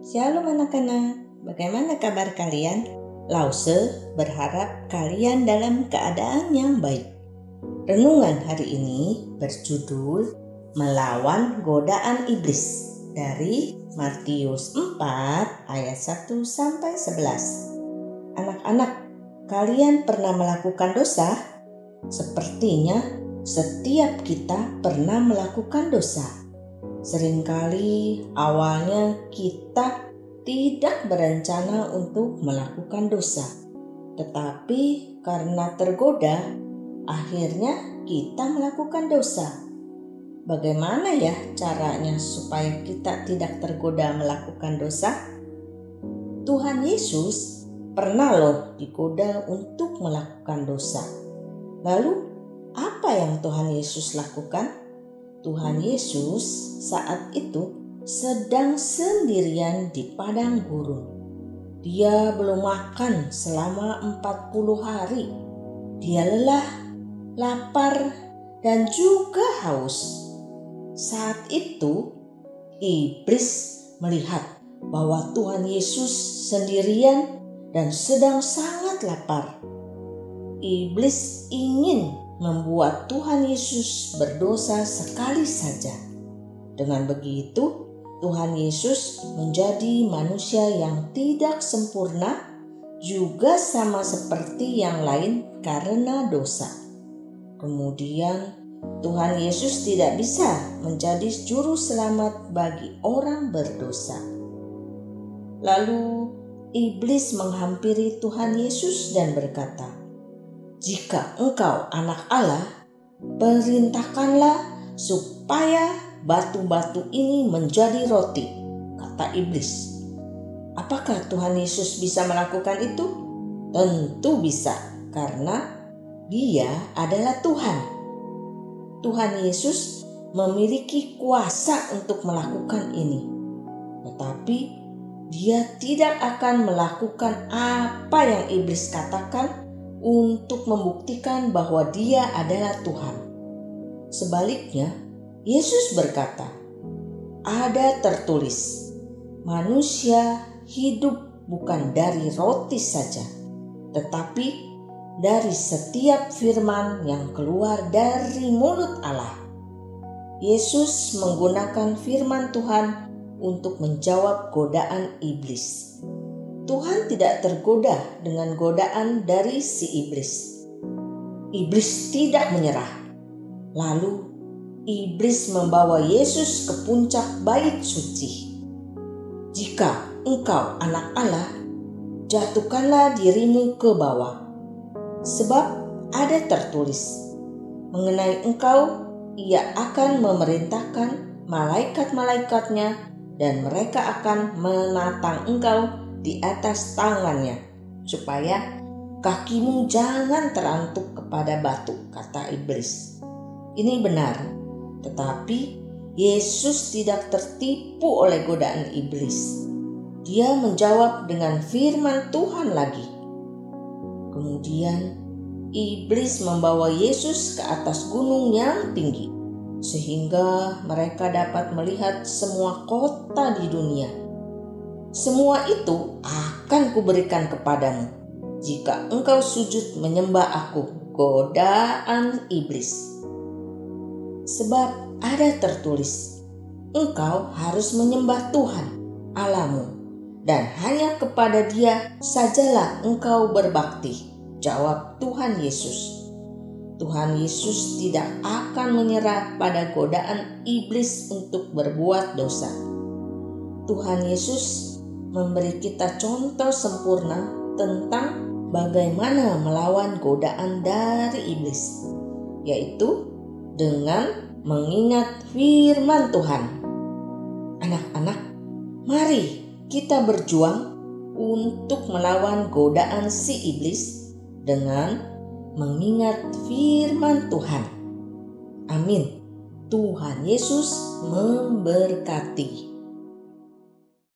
Shalom anak-anak, bagaimana kabar kalian? Lause berharap kalian dalam keadaan yang baik. Renungan hari ini berjudul Melawan Godaan Iblis dari Matius 4 ayat 1 sampai 11. Anak-anak, kalian pernah melakukan dosa? Sepertinya setiap kita pernah melakukan dosa Seringkali awalnya kita tidak berencana untuk melakukan dosa, tetapi karena tergoda, akhirnya kita melakukan dosa. Bagaimana ya caranya supaya kita tidak tergoda melakukan dosa? Tuhan Yesus pernah loh digoda untuk melakukan dosa. Lalu, apa yang Tuhan Yesus lakukan? Tuhan Yesus saat itu sedang sendirian di padang gurun. Dia belum makan selama 40 hari. Dia lelah, lapar, dan juga haus. Saat itu, iblis melihat bahwa Tuhan Yesus sendirian dan sedang sangat lapar. Iblis ingin membuat Tuhan Yesus berdosa sekali saja. Dengan begitu, Tuhan Yesus menjadi manusia yang tidak sempurna, juga sama seperti yang lain karena dosa. Kemudian, Tuhan Yesus tidak bisa menjadi juru selamat bagi orang berdosa. Lalu, iblis menghampiri Tuhan Yesus dan berkata, jika engkau anak Allah, perintahkanlah supaya batu-batu ini menjadi roti, kata iblis. Apakah Tuhan Yesus bisa melakukan itu? Tentu bisa, karena Dia adalah Tuhan. Tuhan Yesus memiliki kuasa untuk melakukan ini, tetapi Dia tidak akan melakukan apa yang iblis katakan untuk membuktikan bahwa Dia adalah Tuhan. Sebaliknya, Yesus berkata, "Ada tertulis, manusia hidup bukan dari roti saja, tetapi dari setiap firman yang keluar dari mulut Allah." Yesus menggunakan firman Tuhan untuk menjawab godaan iblis. Tuhan tidak tergoda dengan godaan dari si iblis. Iblis tidak menyerah. Lalu iblis membawa Yesus ke puncak bait suci. Jika engkau anak Allah, jatuhkanlah dirimu ke bawah. Sebab ada tertulis, mengenai engkau ia akan memerintahkan malaikat-malaikatnya dan mereka akan menatang engkau di atas tangannya, supaya kakimu jangan terantuk kepada batu, kata iblis. Ini benar, tetapi Yesus tidak tertipu oleh godaan iblis. Dia menjawab dengan firman Tuhan lagi. Kemudian iblis membawa Yesus ke atas gunung yang tinggi, sehingga mereka dapat melihat semua kota di dunia semua itu akan kuberikan kepadamu jika engkau sujud menyembah aku, godaan iblis. Sebab ada tertulis, engkau harus menyembah Tuhan, Alamu, dan hanya kepada dia sajalah engkau berbakti, jawab Tuhan Yesus. Tuhan Yesus tidak akan menyerah pada godaan iblis untuk berbuat dosa. Tuhan Yesus memberi kita contoh sempurna tentang bagaimana melawan godaan dari iblis, yaitu dengan mengingat firman Tuhan. Anak-anak, mari kita berjuang untuk melawan godaan si iblis dengan mengingat firman Tuhan. Amin. Tuhan Yesus memberkati.